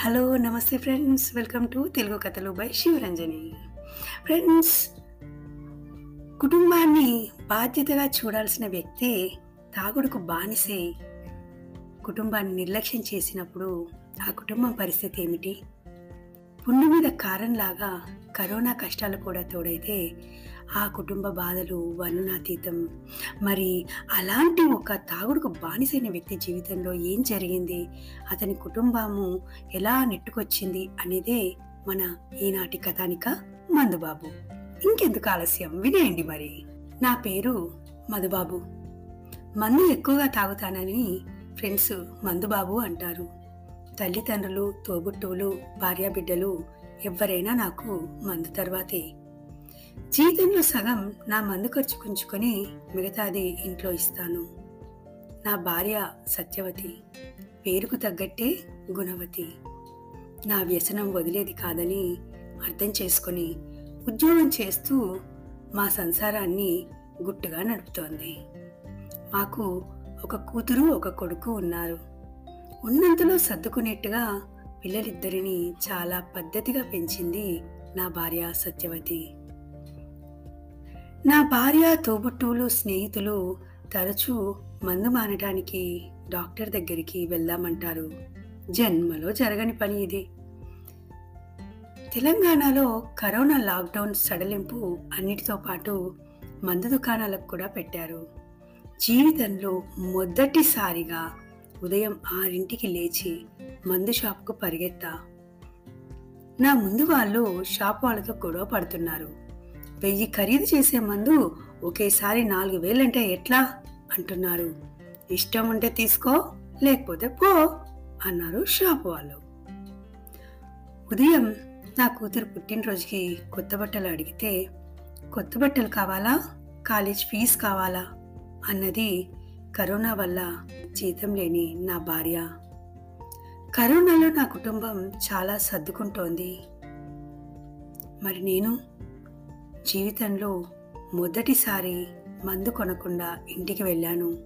Hello నమస్తే friends. Welcome to Telugu కథలు by Sivaranjani. Friends కుటుంబాన్ని బాధ్యతగా చూడాల్సిన వ్యక్తి తాగుడుకు బానిసే. కుటుంబాన్ని నిర్లక్ష్యం చేసినప్పుడు ఆ కుటుంబం పరిస్థితి ఏమిటి? పుండు మీద కారంలాగా కరోనా కష్టాలు కూడా తోడైతే ఆ కుటుంబ బాధలు వర్ణనాతీతం మరి అలాంటి ఒక తాగుడుకు బానిసైన వ్యక్తి జీవితంలో ఏం జరిగింది? అతని కుటుంబము ఎలా నెట్టుకొచ్చింది అనేదే మన ఈనాటి కథానిక మందుబాబు. ఇంకెందుకు ఆలస్యం? వినేయండి మరి. నా పేరు మధుబాబు. మందు ఎక్కువగా తాగుతానని ఫ్రెండ్స్ మందుబాబు అంటారు. తల్లిదండ్రులు తోబుట్టువులు భార్యాబిడ్డలు ఎవరైనా నాకు మందు తర్వాతే. జీతంలో సగం నా మందు ఖర్చు కుంచుకొని మిగతాది ఇంట్లో ఇస్తాను. నా భార్య సత్యవతి పేరుకు తగ్గట్టే గుణవతి. నా వ్యసనం వదిలేది కాదని అర్థం చేసుకొని ఉద్యోగం చేస్తూ మా సంసారాన్ని గుట్టుగా నడుపుతోంది. మాకు ఒక కూతురు ఒక కొడుకు ఉన్నారు. ఉన్నంతలో సర్దుకునేట్టుగా పిల్లలిద్దరిని చాలా పద్ధతిగా పెంచింది నా భార్య సత్యవతి. నా భార్య తోబుట్టువులు స్నేహితులు తరచూ మందు మానడానికి డాక్టర్ దగ్గరికి వెళ్దామంటారు. జన్మలో జరగని పని ఇది. తెలంగాణలో కరోనా లాక్డౌన్ సడలింపు అన్నిటితో పాటు మందు దుకాణాలకు కూడా పెట్టారు. జీవితంలో మొదటిసారిగా ఉదయం ఆరింటికి లేచి మందు షాప్కు పరిగెత్తా. నా ముందు వాళ్ళు షాప్ వాళ్ళతో గొడవ పడుతున్నారు. వెయ్యి ఖరీదు చేసే మందు ఒకేసారి నాలుగు వేలంటే ఎట్లా? అంటున్నారు. ఇష్టం ఉంటే తీసుకో లేకపోతే పో అన్నారు షాప్ వాళ్ళు. ఉదయం నా కూతురు పుట్టినరోజుకి కొత్త బట్టలు అడిగితే కొత్త బట్టలు కావాలా? కాలేజ్ ఫీజు కావాలా? అన్నది కరోనా వల్ల జీతం లేని నా భార్య. కరోనాలో నా కుటుంబం చాలా సర్దుకుంటోంది. మరి నేను? జీవితంలో మొదటిసారి మందు కొనకుండా ఇంటికి వెళ్ళాను.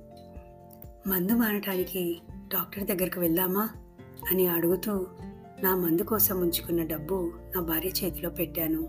మందు మానటానికి డాక్టర్ దగ్గరికి వెళ్దామా? అని అడుగుతూ నా మందు కోసం ఉంచుకున్న డబ్బు నా భార్య చేతిలో పెట్టాను.